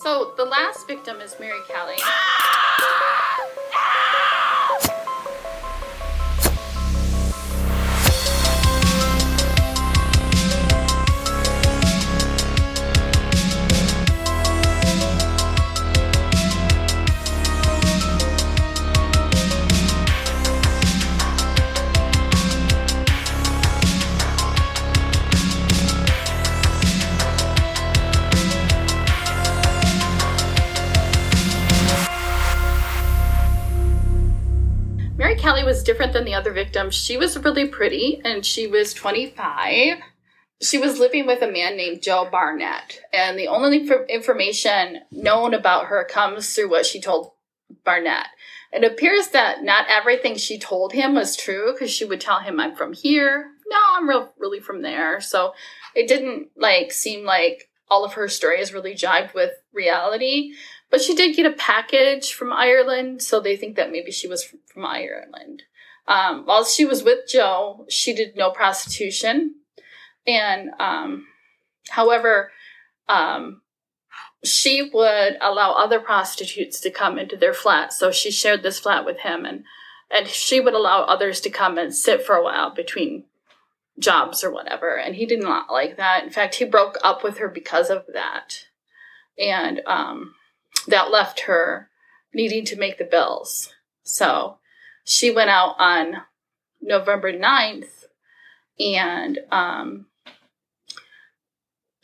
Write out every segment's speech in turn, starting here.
So the last victim is Mary Kelly. Ah! Was different than the other victims. She was really pretty and she was 25. She was living with a man named Joe Barnett. And the only inf- information known about her comes through what she told Barnett. It appears that not everything she told him was true because she would tell him, I'm from here. No, I'm real, really from there. So it didn't like seem like all of her stories really jived with reality. But she did get a package from Ireland, so they think that maybe she was from Ireland. Um, while she was with Joe, she did no prostitution. And um, however, um, she would allow other prostitutes to come into their flat. So she shared this flat with him, and and she would allow others to come and sit for a while between jobs or whatever. And he did not like that. In fact, he broke up with her because of that. And um, that left her needing to make the bills. So she went out on November 9th and um,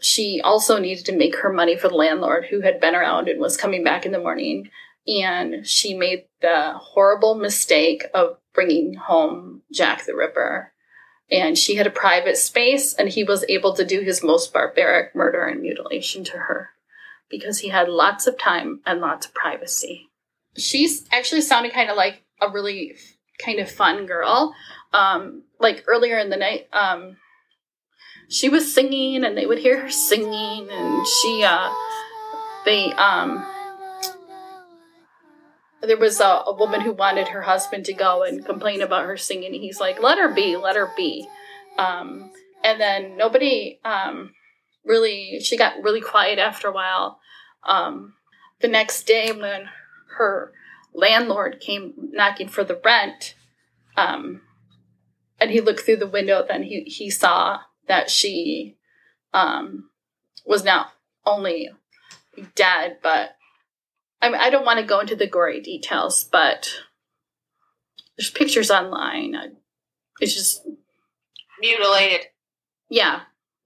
she also needed to make her money for the landlord who had been around and was coming back in the morning. And she made the horrible mistake of bringing home Jack the Ripper. And she had a private space, and he was able to do his most barbaric murder and mutilation to her because he had lots of time and lots of privacy. She's actually sounded kind of like a really kind of fun girl. Um, like earlier in the night, um, she was singing and they would hear her singing and she, uh, they, um, there was a, a woman who wanted her husband to go and complain about her singing. He's like, let her be, let her be. Um, and then nobody, um, really, she got really quiet after a while. Um, the next day, when her landlord came knocking for the rent, um, and he looked through the window, then he, he saw that she um, was not only dead, but I, mean, I don't want to go into the gory details, but there's pictures online. It's just Mutilated. yeah,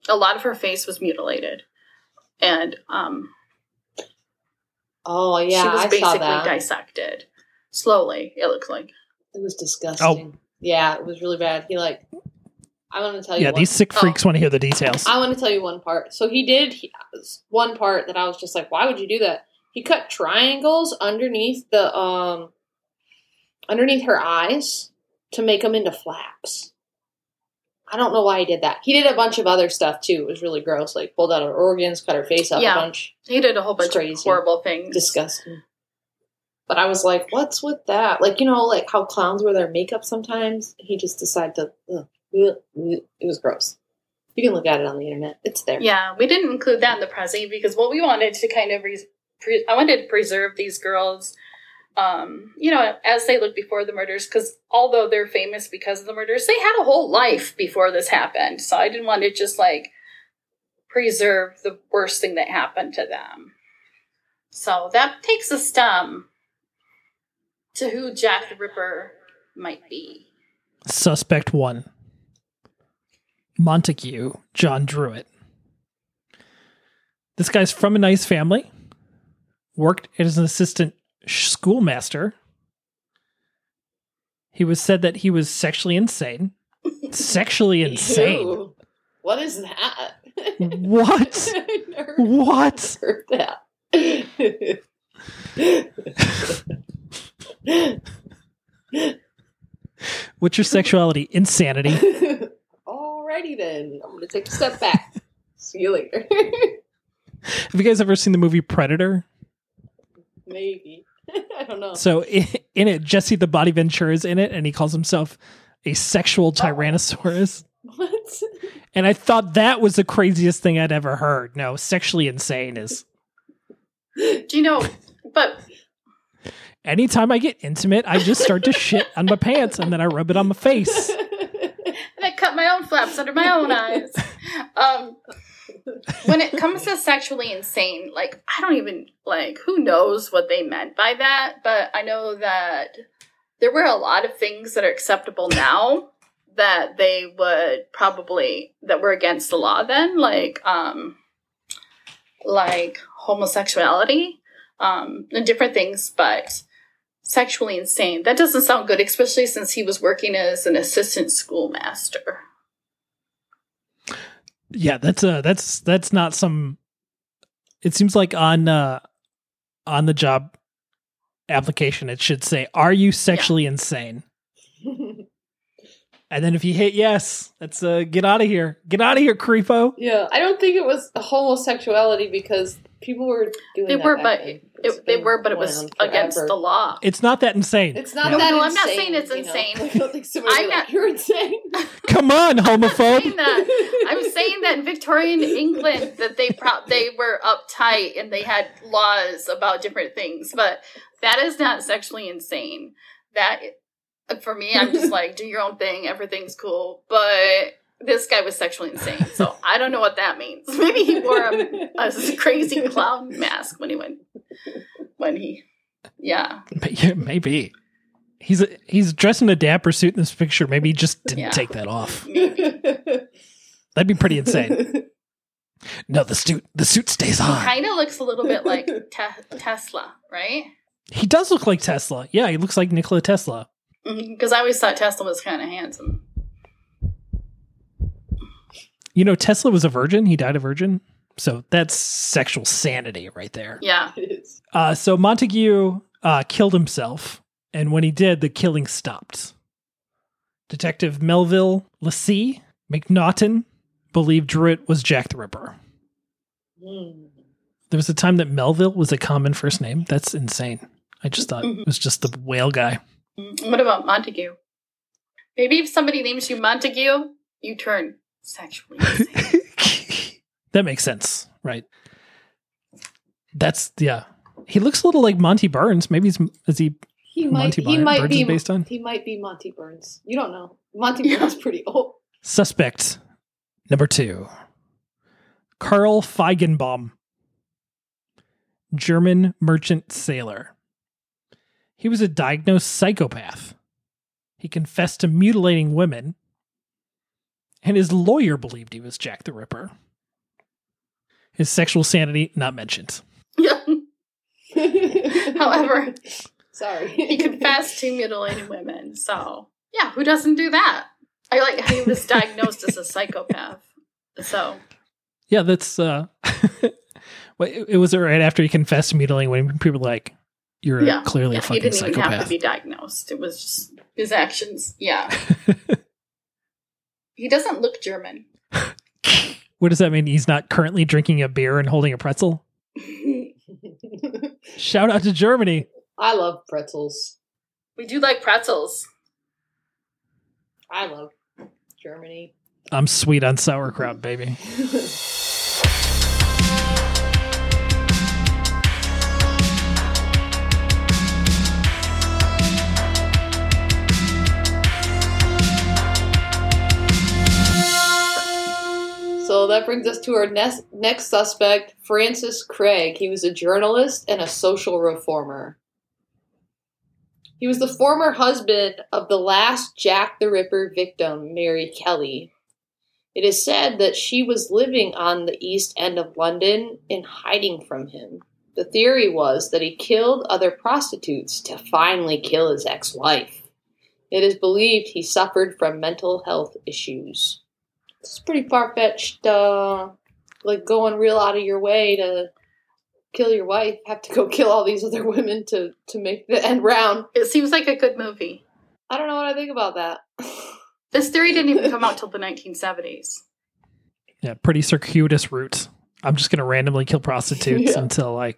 a lot of her face was mutilated, and um, Oh yeah, she was I saw basically that. dissected slowly. It looked like It was disgusting. Oh. Yeah, it was really bad. He like, I want to tell you. Yeah, one- these sick oh, freaks want to hear the details. I want to tell you one part. So he did he, one part that I was just like, why would you do that? He cut triangles underneath the um underneath her eyes to make them into flaps. I don't know why he did that. He did a bunch of other stuff too. It was really gross. Like pulled out her organs, cut her face up Yeah. a bunch. he did a whole bunch of horrible things. Disgusting. But I was like, what's with that? Like, you know, like how clowns wear their makeup sometimes? He just decided to. Ugh, ugh, ugh. It was gross. You can look at it on the internet. It's there. Yeah, we didn't include that in the present because what we wanted to kind of re- pre- I wanted to preserve these girls, um, you know, as they look before the murders. Because although they're famous because of the murders, they had a whole life before this happened. So I didn't want to just like preserve the worst thing that happened to them. So that takes us um, to who Jack the Ripper might be. Suspect one Montague John Druitt. This guy's from a nice family, worked as an assistant schoolmaster. He was said that he was sexually insane. sexually insane. Ew. What is that? What? Never What? heard that. What's your sexuality? Insanity. Alrighty then. I'm gonna take a step back. See you later. Have you guys ever seen the movie Predator? Maybe. I don't know. So i- in it, Jesse the Body Ventura is in it, and he calls himself a sexual Tyrannosaurus. What? And I thought that was the craziest thing I'd ever heard. No, sexually insane is Do you know? But Anytime I get intimate, I just start to shit on my pants and then I rub it on my face. and I cut my own flaps under my own eyes. Um, when it comes to sexually insane, like I don't even like who knows what they meant by that, but I know that there were a lot of things that are acceptable now that they would probably that were against the law then, like um like homosexuality, um, and different things, but sexually insane. That doesn't sound good, especially since he was working as an assistant schoolmaster. Yeah, that's uh that's that's not some it seems like on uh on the job application it should say are you sexually insane? And then if you hit yes, that's uh get out of here. Get out of here, creepo. yeah, I don't think it was homosexuality because people were doing. They that were, but it, they were, but it was on against the law. It's not that insane. It's not No. that No, I'm not saying it's you know? insane. I don't think somebody I'm would like, not- You're insane. Come on, I'm homophobe. saying that. I'm saying that in Victorian England that they pro- they were uptight and they had laws about different things, but that is not sexually insane. That for me, I'm just like do your own thing, everything's cool. But this guy was sexually insane, so I don't know what that means. Maybe he wore a, a crazy clown mask when he went when he yeah Yeah, Maybe. He's a, he's dressed in a dapper suit in this picture. Maybe he just didn't Yeah. take that off. maybe. That'd be pretty insane. No, the suit the suit stays on. kind of looks a little bit like te- Tesla, right? He does look like Tesla. Yeah, he looks like Nikola Tesla. Mm-hmm, because I always thought Tesla was kind of handsome. You know, Tesla was a virgin. He died a virgin. So that's sexual sanity right there. Yeah. It is. Uh, so Montague uh, killed himself, and when he did, the killing stopped. Detective Melville Leslie Macnaghten believed Druitt was Jack the Ripper. Hmm. There was a time that Melville was a common first name. That's insane. I just thought Mm-hmm. it was just the whale guy. Mm, What about Montague? Maybe if somebody names you Montague, you turn sexually insane. that makes sense, right? That's yeah. He looks a little like Monty Burns. Maybe he's is he He might. Monty he Burns might is be based on? He might be Monty Burns. You don't know. Monty Yeah. Burns pretty old. suspect number two? Carl Feigenbaum, German merchant sailor. He was a diagnosed psychopath. He confessed to mutilating women, and his lawyer believed he was Jack the Ripper. His sexual sanity not mentioned. yeah. However, sorry. he confessed to mutilating women. So, yeah, who doesn't do that? I like how he was diagnosed as a psychopath. So, Yeah, that's uh well, it, it was right after he confessed to mutilating women. People were like, You're yeah. clearly yeah, a fucking psychopath. he didn't even have to be diagnosed. It was just his actions. Yeah. He doesn't look German. what does that mean? He's not currently drinking a beer and holding a pretzel? Shout out to Germany. I love pretzels. we do like pretzels. I love Germany. I'm sweet on sauerkraut, baby. that brings us to our next next suspect, Francis Craig. He was a journalist and a social reformer. He was the former husband of the last Jack the Ripper victim, Mary Kelly. It is said that she was living on the east end of London in hiding from him. The theory was that he killed other prostitutes to finally kill his ex wife. It is believed he suffered from mental health issues. It's pretty far fetched, uh, like going real out of your way to kill your wife, have to go kill all these other women to, to make the end round. It seems like a good movie. I don't know what I think about that. This theory didn't even come out till the 1970s. Yeah, pretty circuitous route. I'm just gonna randomly kill prostitutes Yeah. until I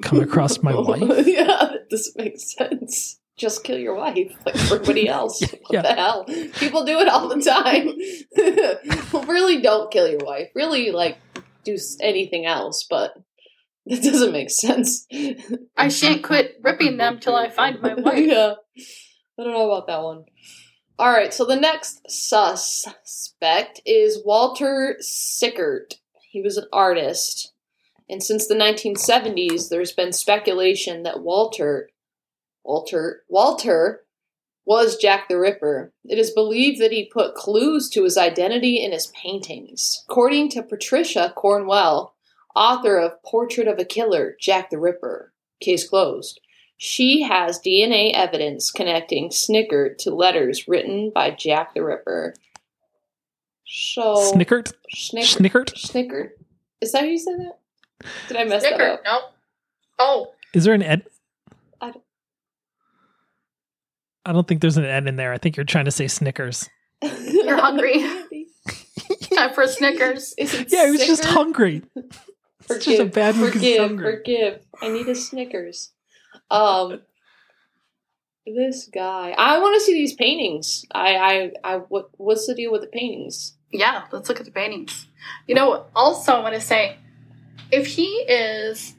come across my wife. yeah, this doesn't sense. Just kill your wife like everybody else. What Yeah. the hell? People do it all the time. really don't kill your wife. Really, like, do anything else, but That doesn't make sense. I shan't quit ripping them till I find my wife. yeah. I don't know about that one. All right, so the next suspect is Walter Sickert. He was an artist. And since the 1970s, there's been speculation that Walter Walter Walter was Jack the Ripper. It is believed that he put clues to his identity in his paintings. According to Patricia Cornwell, author of Portrait of a Killer, Jack the Ripper, case closed. She has DNA evidence connecting Snickert to letters written by Jack the Ripper. So Snickert? Snickert. Snickert? Snickert. Is that how you said that? Did I mess that up? No. Oh, Is there an Ed? I don't- I don't think there's an Ed in there. I think you're trying to say Snickers. You're hungry. time for Snickers. Is Yeah, he was just Snicker? hungry. It's just a bad one 'cause Forgive, hungry. forgive. I need a Snickers. Um, this guy. I want to see these paintings. I, I, I. What, what's the deal with the paintings? Yeah, let's look at the paintings. You know, also I want to say, if he is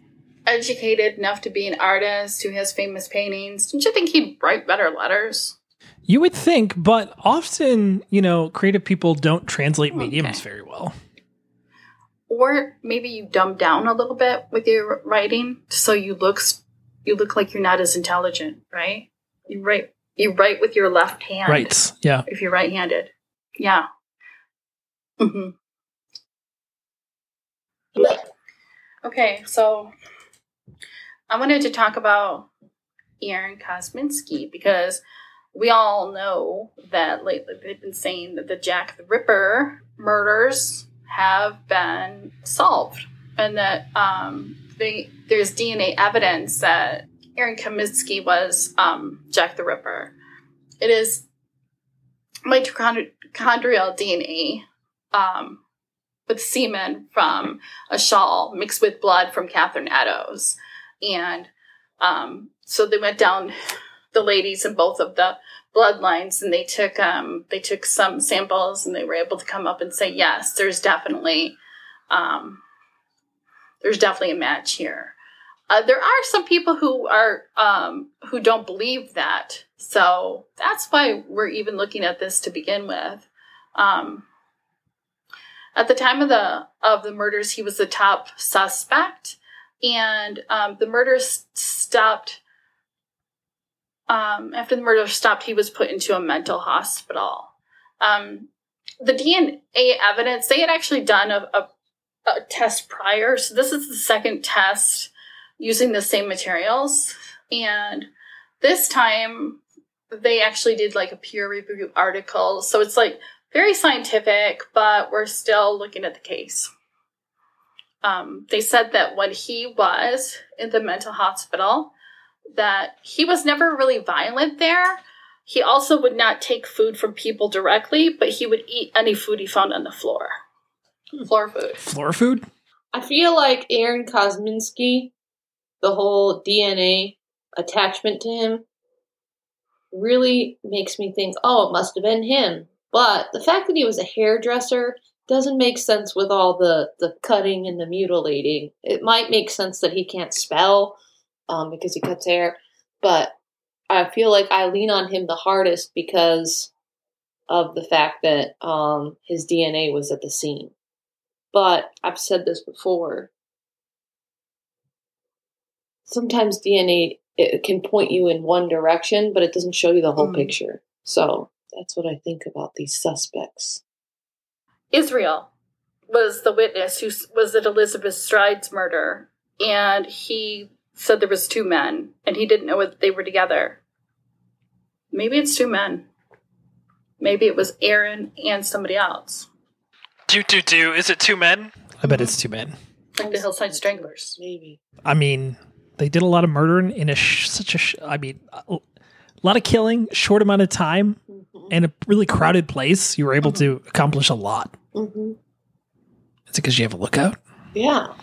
educated enough to be an artist who has famous paintings, don't you think he'd write better letters? You would think, but often, you know, creative people don't translate mediums very well. Or maybe you dumb down a little bit with your writing, so you look you look like you're not as intelligent, right? You write you write with your left hand, Right. Yeah. If you're right-handed, yeah. hmm Okay, so I wanted to talk about Aaron Kosminski because we all know that lately they've been saying that the Jack the Ripper murders have been solved and that um, they, there's DNA evidence that Aaron Kosminski was um, Jack the Ripper. It is mitochondrial DNA um, with semen from a shawl mixed with blood from Catherine Eddowes. And um, so they went down the ladies in both of the bloodlines and they took um, they took some samples and they were able to come up and say yes there's definitely um, there's definitely a match here. Uh, there are some people who are um, who don't believe that. So that's why we're even looking at this to begin with. Um, at the time of the of the murders he was the top suspect and um, the murders stopped um, after the murder stopped, he was put into a mental hospital. Um, the DNA evidence, they had actually done a, a, a test prior. So this is the second test using the same materials. And this time they actually did like a peer review article. So it's like very scientific, but we're still looking at the case. Um, they said that when he was in the mental hospital, that he was never really violent there. He also would not take food from people directly, but he would eat any food he found on the floor. Floor food. Floor food? I feel like Aaron Kosminski, the whole DNA attachment to him, really makes me think, oh, it must have been him. But the fact that he was a hairdresser doesn't make sense with all the, the cutting and the mutilating. It might make sense that he can't spell um, because he cuts hair, but I feel like I lean on him the hardest because of the fact that um, his DNA was at the scene. But I've said this before. Sometimes DNA it can point you in one direction, but it doesn't show you the whole Mm. picture. So that's what I think about these suspects. Israel was the witness who was at Elizabeth Stride's murder, and he said there was two men, and he didn't know if they were together. Maybe it's two men. Maybe it was Aaron and somebody else, Do do do. Is it two men? I bet it's two men. like the Hillside Stranglers. Maybe. I mean, they did a lot of murdering in a sh- such a. Sh- I mean, a lot of killing, short amount of time, Mm-hmm. and a really crowded place. You were able to accomplish a lot. Hmm Is it because you have a lookout? Yeah.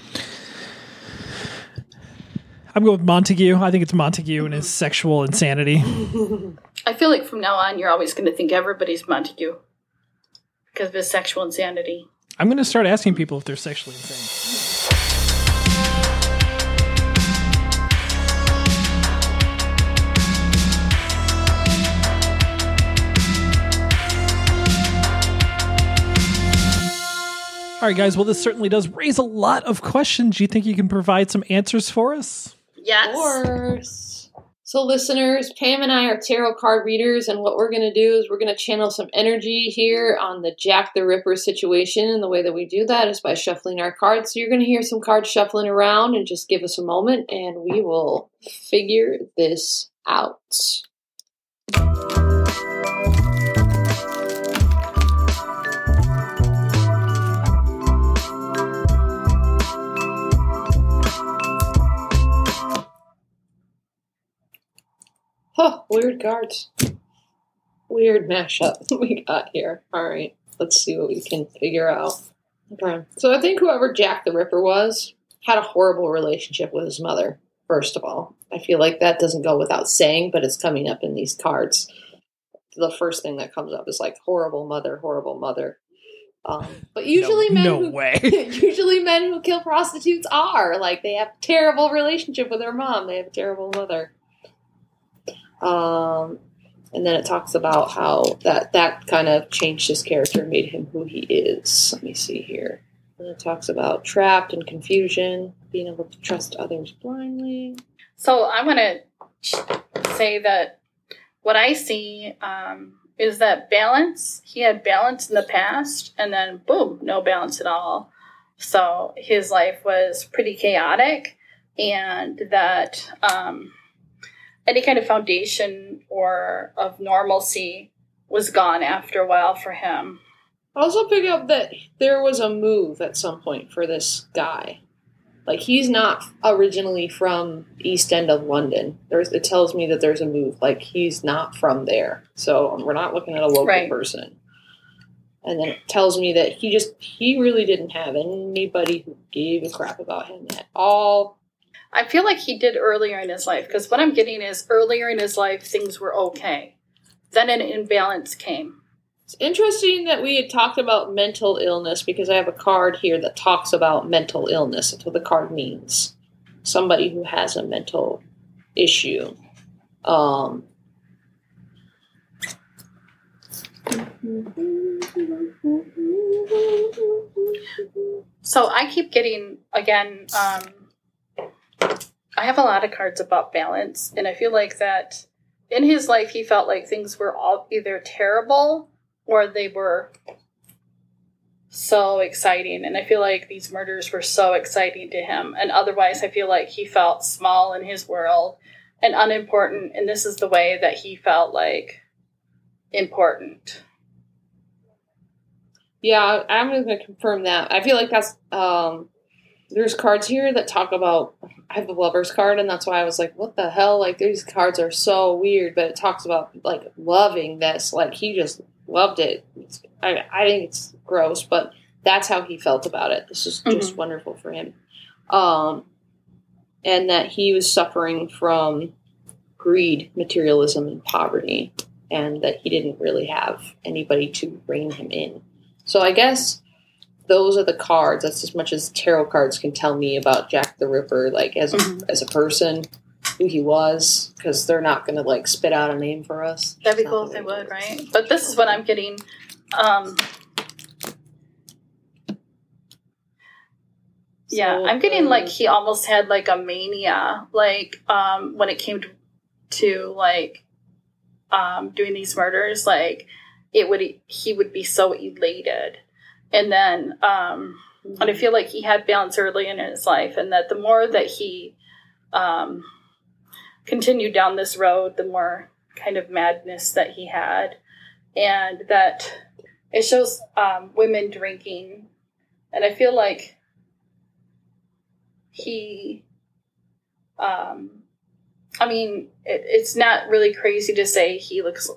I'm going with Montague. I think it's Montague and his sexual insanity. I feel like from now on, you're always going to think everybody's Montague because of his sexual insanity. I'm going to start asking people if they're sexually insane. All right, guys. Well, this certainly does raise a lot of questions. Do you think you can provide some answers for us? Yes. Of course. So, listeners, Pam and I are tarot card readers, and what we're going to do is we're going to channel some energy here on the Jack the Ripper situation. And the way that we do that is by shuffling our cards. So, you're going to hear some cards shuffling around, and just give us a moment, and we will figure this out. Huh, weird cards. Weird mashup we got here. Alright, let's see what we can figure out. Okay. So I think whoever Jack the Ripper was had a horrible relationship with his mother, first of all. I feel like that doesn't go without saying, but it's coming up in these cards. The first thing that comes up is like horrible mother, horrible mother. Um, but usually no, men no who, way. usually men who kill prostitutes are like they have a terrible relationship with their mom they have a terrible mother um and then it talks about how that that kind of changed his character and made him who he is let me see here and it talks about trapped and confusion being able to trust others blindly So I want to say that what I see um, is that balance. He had balance in the past, and then boom, no balance at all. So his life was pretty chaotic, and that um, any kind of foundation or of normalcy was gone after a while for him. I also pick up that there was a move at some point for this guy. Like he's not originally from East End of London. There's it tells me that there's a move. Like he's not from there. So um, we're not looking at a local Right. person. And then it tells me that he just he really didn't have anybody who gave a crap about him at all. I feel like he did earlier in his life because what I'm getting is earlier in his life things were okay. Then an imbalance came. It's interesting that we had talked about mental illness because I have a card here that talks about mental illness. That's what the card means. Somebody who has a mental issue. Um, So I keep getting again. Um, I have a lot of cards about balance, and I feel like that in his life he felt like things were all either terrible or they were so exciting. And I feel like these murders were so exciting to him, and otherwise I feel like he felt small in his world and unimportant. And this is the way that he felt like important. yeah, I'm going to confirm that. I feel like that's. Um, there's cards here that talk about. I have a lover's card, and that's why I was like, "What the hell?" Like these cards are so weird, but it talks about like loving this. Like he just loved it. It's, I I think it's gross, but that's how he felt about it. This is just wonderful for him. Um, and that he was suffering from greed, materialism, and poverty, and that he didn't really have anybody to rein him in. So I guess those are the cards. That's as much as tarot cards can tell me about Jack the Ripper, like as Mhm. as a person, who he was, because they're not going to like spit out a name for us. That'd be not cool if they would, right? But this is what I'm getting. Um, yeah, I'm getting like he almost had like a mania, like um, when it came to, to like um, doing these murders. Like it would, he would be so elated, and then um, and I feel like he had balance early in his life, and that the more that he um, continued down this road, the more kind of madness that he had, and that it shows um, women drinking, and I feel like he, um, I mean, it, it's not really crazy to say he looks.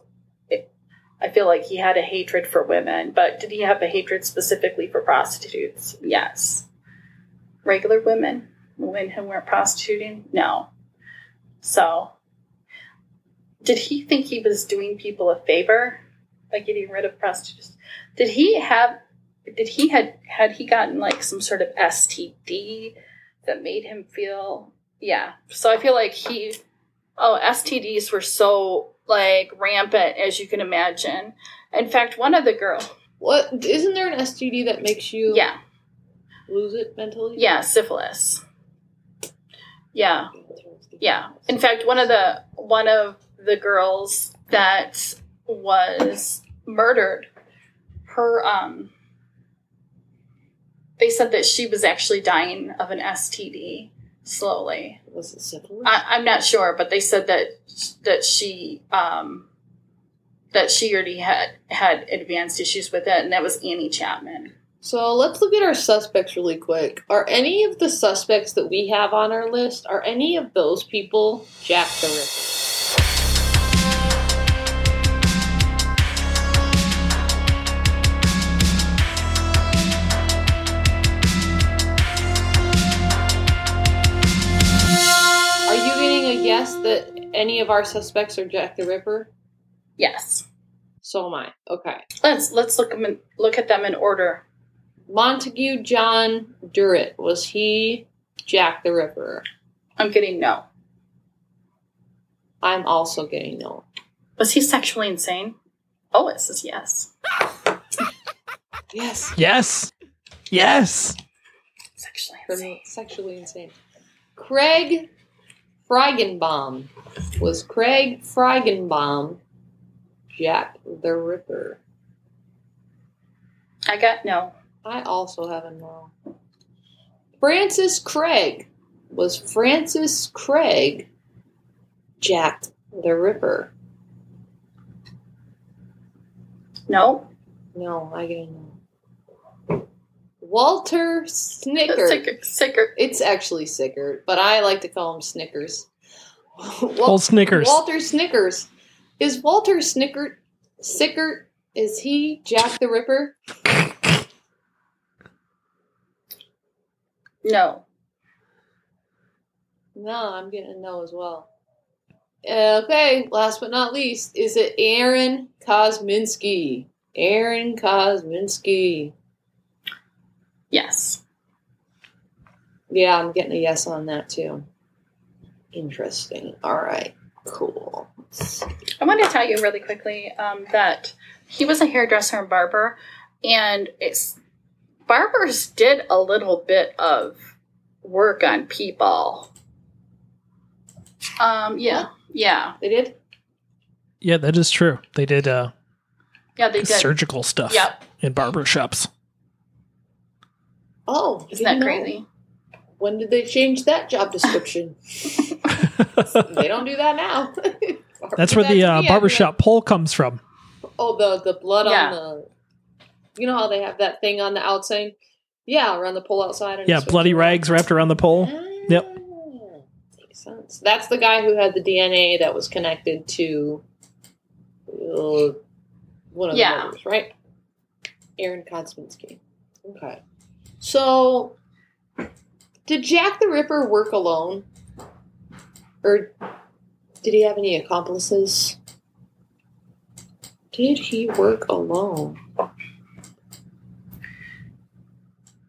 I feel like he had a hatred for women, but did he have a hatred specifically for prostitutes? Yes. Regular women, women who weren't prostituting, no. So, did he think he was doing people a favor by getting rid of prostitutes? Did he have? Did he had had he gotten like some sort of STD that made him feel? Yeah. So I feel like he. Oh, STDs were so like rampant as you can imagine. In fact, one of the girl. What isn't there an STD that makes you? Yeah. lose it mentally? Yeah, syphilis. Yeah, yeah. In fact, one of the one of the girls that was murdered, her um, they said that she was actually dying of an STD slowly. Was it syphilis? I, I'm not sure, but they said that that she um, that she already had had advanced issues with it, and that was Annie Chapman. So let's look at our suspects really quick. Are any of the suspects that we have on our list, are any of those people Jack the Ripper? That any of our suspects are Jack the Ripper? Yes, So am I. Okay. let's let's look 'em in, look at them in order. Montague John Druitt, was he Jack the Ripper? I'm getting no. I'm also getting no. Was he sexually insane? Oh, it says yes. Yes. Yes. Yes. Sexually Criminal, sexually insane. Craig Freigenbaum. Was Craig Freigenbaum Jack the Ripper? I got no. I also have a no. Francis Craig. Was Francis Craig Jack the Ripper? No. No, I get a no. Walter Snicker. Sicker. Sicker. It's actually Sickert, but I like to call him Snickers. Old Snickers. Walter Snickers. Is Walter Snickert Sickert? Is he Jack the Ripper? No. No, I'm getting a no as well. Okay, last but not least, is it Aaron Kosminski? Aaron Kosminski. Yes. Yeah, I'm getting a yes on that too. Interesting. All right, cool. I want to tell you really quickly um, that he was a hairdresser and barber, and it's barbers did a little bit of work on people. Um. Yeah. Yeah. They did? Yeah, that is true. They did uh, Yeah. They did. surgical stuff Yep. in barber shops. Oh, Isn't that didn't know. crazy? When did they change that job description? they don't do that now. That's where Give the uh, barbershop pole comes from. Oh, the the blood Yeah. on the. You know how they have that thing on the outside? Yeah, around the pole outside. And Yeah, it's bloody rags wrapped around the pole. Yep. Ah, Makes sense. That's the guy who had the DNA that was connected to uh, one of Yeah. the murders, right? Aaron Kosminski. Okay. So, did Jack the Ripper work alone? Or did he have any accomplices? Did he work alone?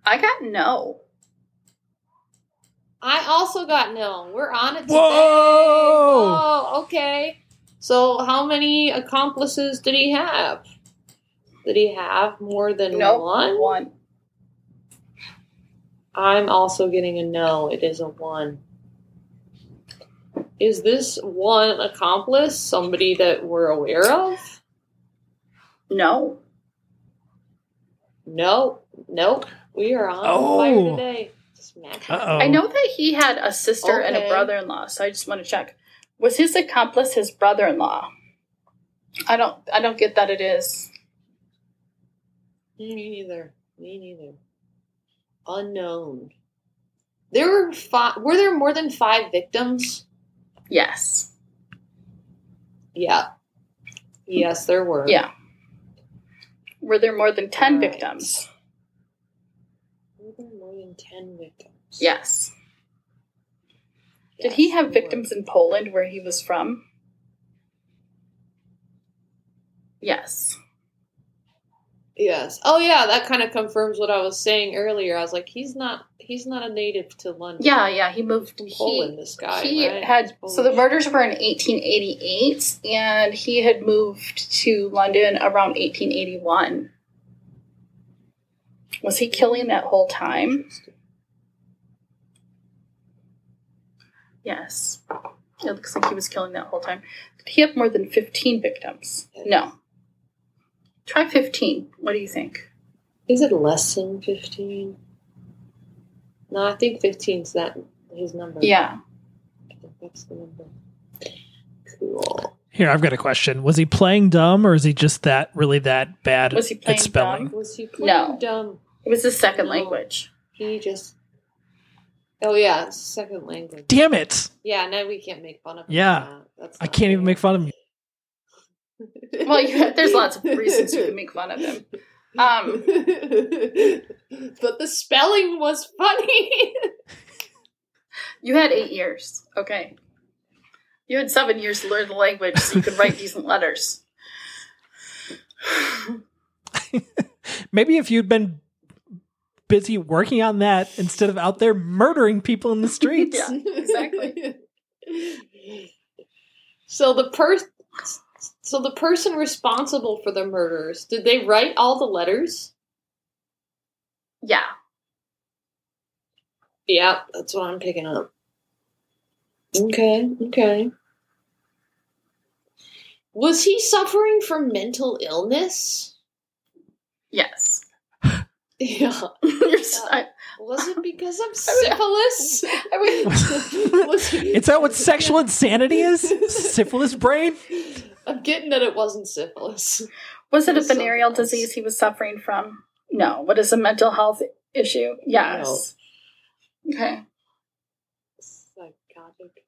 I got no. I also got no. We're on it today. Whoa! Oh, okay. So, how many accomplices did he have? Did he have more than Nope. one? One. I'm also getting a no. It is a one. Is this one accomplice somebody that we're aware of? No. No. Nope. We are on Oh. fire today. Uh-oh. I know that he had a sister and a brother-in-law, so I just want to check. Was his accomplice his brother-in-law? I don't. I don't get that. It is. Me neither. Me neither. Unknown. There were five. Were there more than five victims? Yes. Yeah. Yes, there were. Yeah. Were there more than ten Right. victims? Were there more than ten victims? Yes. Did Yes, he have there were. victims in Poland where he was from? Yes. Yes. Oh yeah, that kind of confirms what I was saying earlier. I was like, he's not. He's not a native to London. Yeah, yeah. He moved he- Poland. This guy. he right? had so the murders were in 1888 and he had moved to london around 1881 Was he killing that whole time? Yes. It looks like he was killing that whole time. Did he have more than 15 victims? No. Try 15. What do you think? Is it less than 15? No, I think 15 is that his number. Yeah. I think that's the number. Cool. Here, I've got a question. Was he playing dumb or is he just that really that bad Was he at playing spelling? dumb? Was he playing No. dumb? It was his second No. language. He just. Oh, yeah, second language. Damn it. Yeah, now we can't make fun of him. Yeah. that. That's I can't even make fun of you. Well, you, there's lots of reasons you can make fun of him. Um, but the spelling was funny. you had eight years. Okay. You had seven years to learn the language so you could write decent letters. Maybe if you'd been busy working on that instead of out there murdering people in the streets. Yeah. exactly. So the person, so the person responsible for the murders, did they write all the letters? Yeah. Yeah, that's what I'm picking up. Okay, okay. Was he suffering from mental illness? Yes. Yeah. You're s- I- Was it because of syphilis? I mean, Was he- Is that what sexual insanity is? Syphilis brain? I'm getting that it wasn't syphilis. was it a venereal disease he was suffering from? No. What is a mental health issue? Yes. Okay. Psychotic.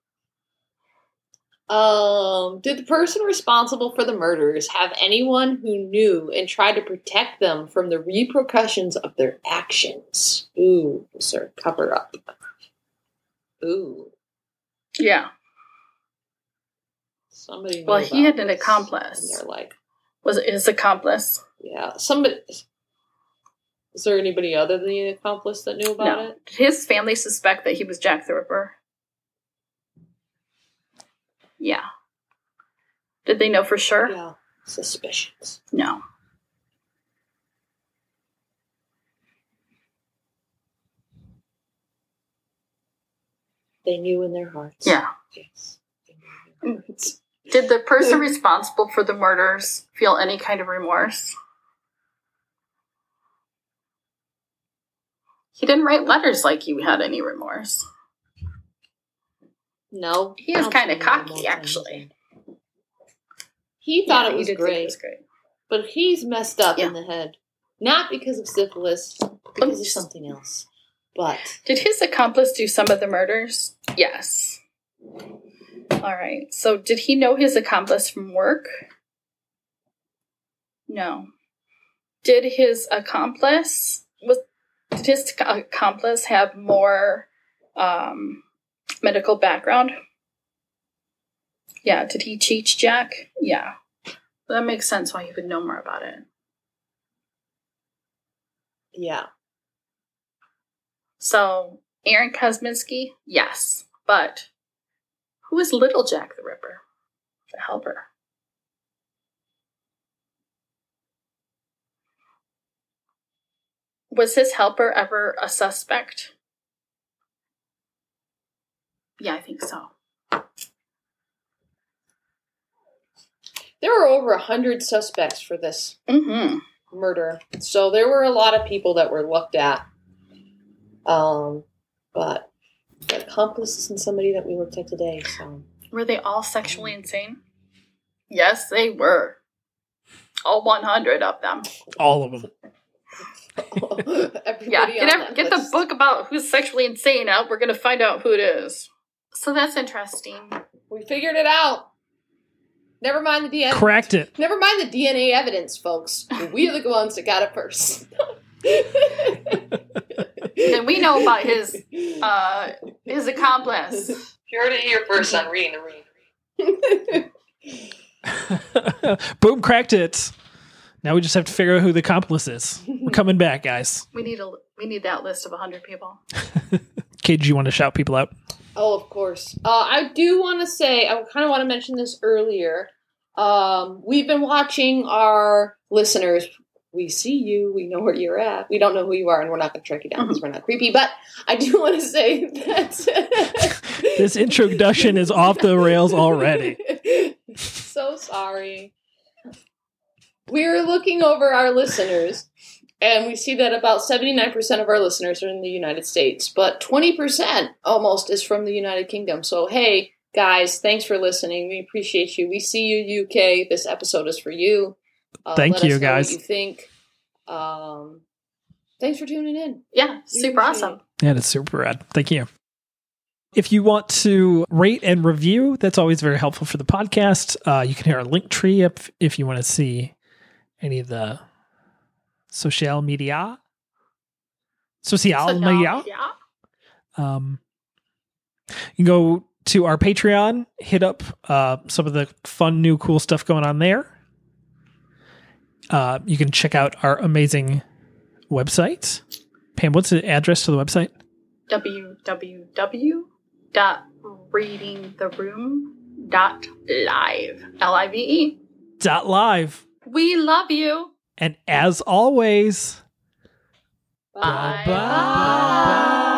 Um, did the person responsible for the murders have anyone who knew and tried to protect them from the repercussions of their actions? Ooh, sir, cover up. Ooh, Yeah. Somebody. Well, he had an accomplice. And they're like, Was it his accomplice? yeah, somebody. Is there anybody other than the accomplice that knew about no. it? Did his family suspect that he was Jack the Ripper? Yeah. Did they know for sure? Yeah, suspicions. No. They knew in their hearts. Yeah. Yes. In their mm, hearts. Did the person responsible for the murders feel any kind of remorse? He didn't write letters like he had any remorse. No, He was kind of think he knew cocky, actually. He thought Yeah, it was great, It was great. but he's messed up Yeah. in the head. Not because of syphilis, because of something else. But Did his accomplice do some of the murders? Yes. All right. So, did he know his accomplice from work? No. Did his accomplice was did his accomplice have more um, medical background? Yeah. Did he teach Jack? Yeah. That makes sense why he would know more about it. yeah, So, Aaron Kosminski, yes. But who is Little Jack the Ripper? The helper. Was his helper ever a suspect? Yeah, I think so. there were over a hundred suspects for this Mm-hmm. murder, so there were a lot of people that were looked at. Um, but the accomplice isn't somebody that we looked at today. So Were they all sexually insane? Yes, they were. All 100 of them. All of them. Yeah, get, ev- get the book about who's sexually insane out. We're going to find out who it is. So that's interesting. We figured it out. Never mind the DNA. Cracked it. Never mind the DNA evidence, folks. We are the ones that got it first. And we know about his uh his accomplice. You heard it here first on Reading the Read. Boom, cracked it. Now we just have to figure out who the accomplice is. We're coming back, guys. We need a we need that list of 100 people. Kate, do you want to shout people out? Oh, of course. Uh, I do want to say, I kind of want to mention this earlier. Um, we've been watching our listeners we see you. We know where you're at. We don't know who you are, and we're not going to track you down because mm-hmm. we're not creepy. But I do want to say that This introduction is off the rails already. so sorry. We're looking over our listeners, and we see that about 79% of our listeners are in the United States, but 20% almost is from the United Kingdom. So, hey, guys, thanks for listening. We appreciate you. We see you, UK. This episode is for you. Uh, Thank let you, us know guys. What you think? Um, thanks for tuning in. Yeah, super appreciate awesome. Yeah, it's super rad. Thank you. If you want to rate and review, that's always very helpful for the podcast. Uh, you can hear our link tree up if you want to see any of the social media. Social So, media. yeah. Um, you can go to our Patreon, hit up uh, some of the fun, new, cool stuff going on there. Uh, you can check out our amazing website. Pam, what's the address to the website? www.readingtheroom.live. L I V E. Dot live. We love you. And as always, Bye. bye.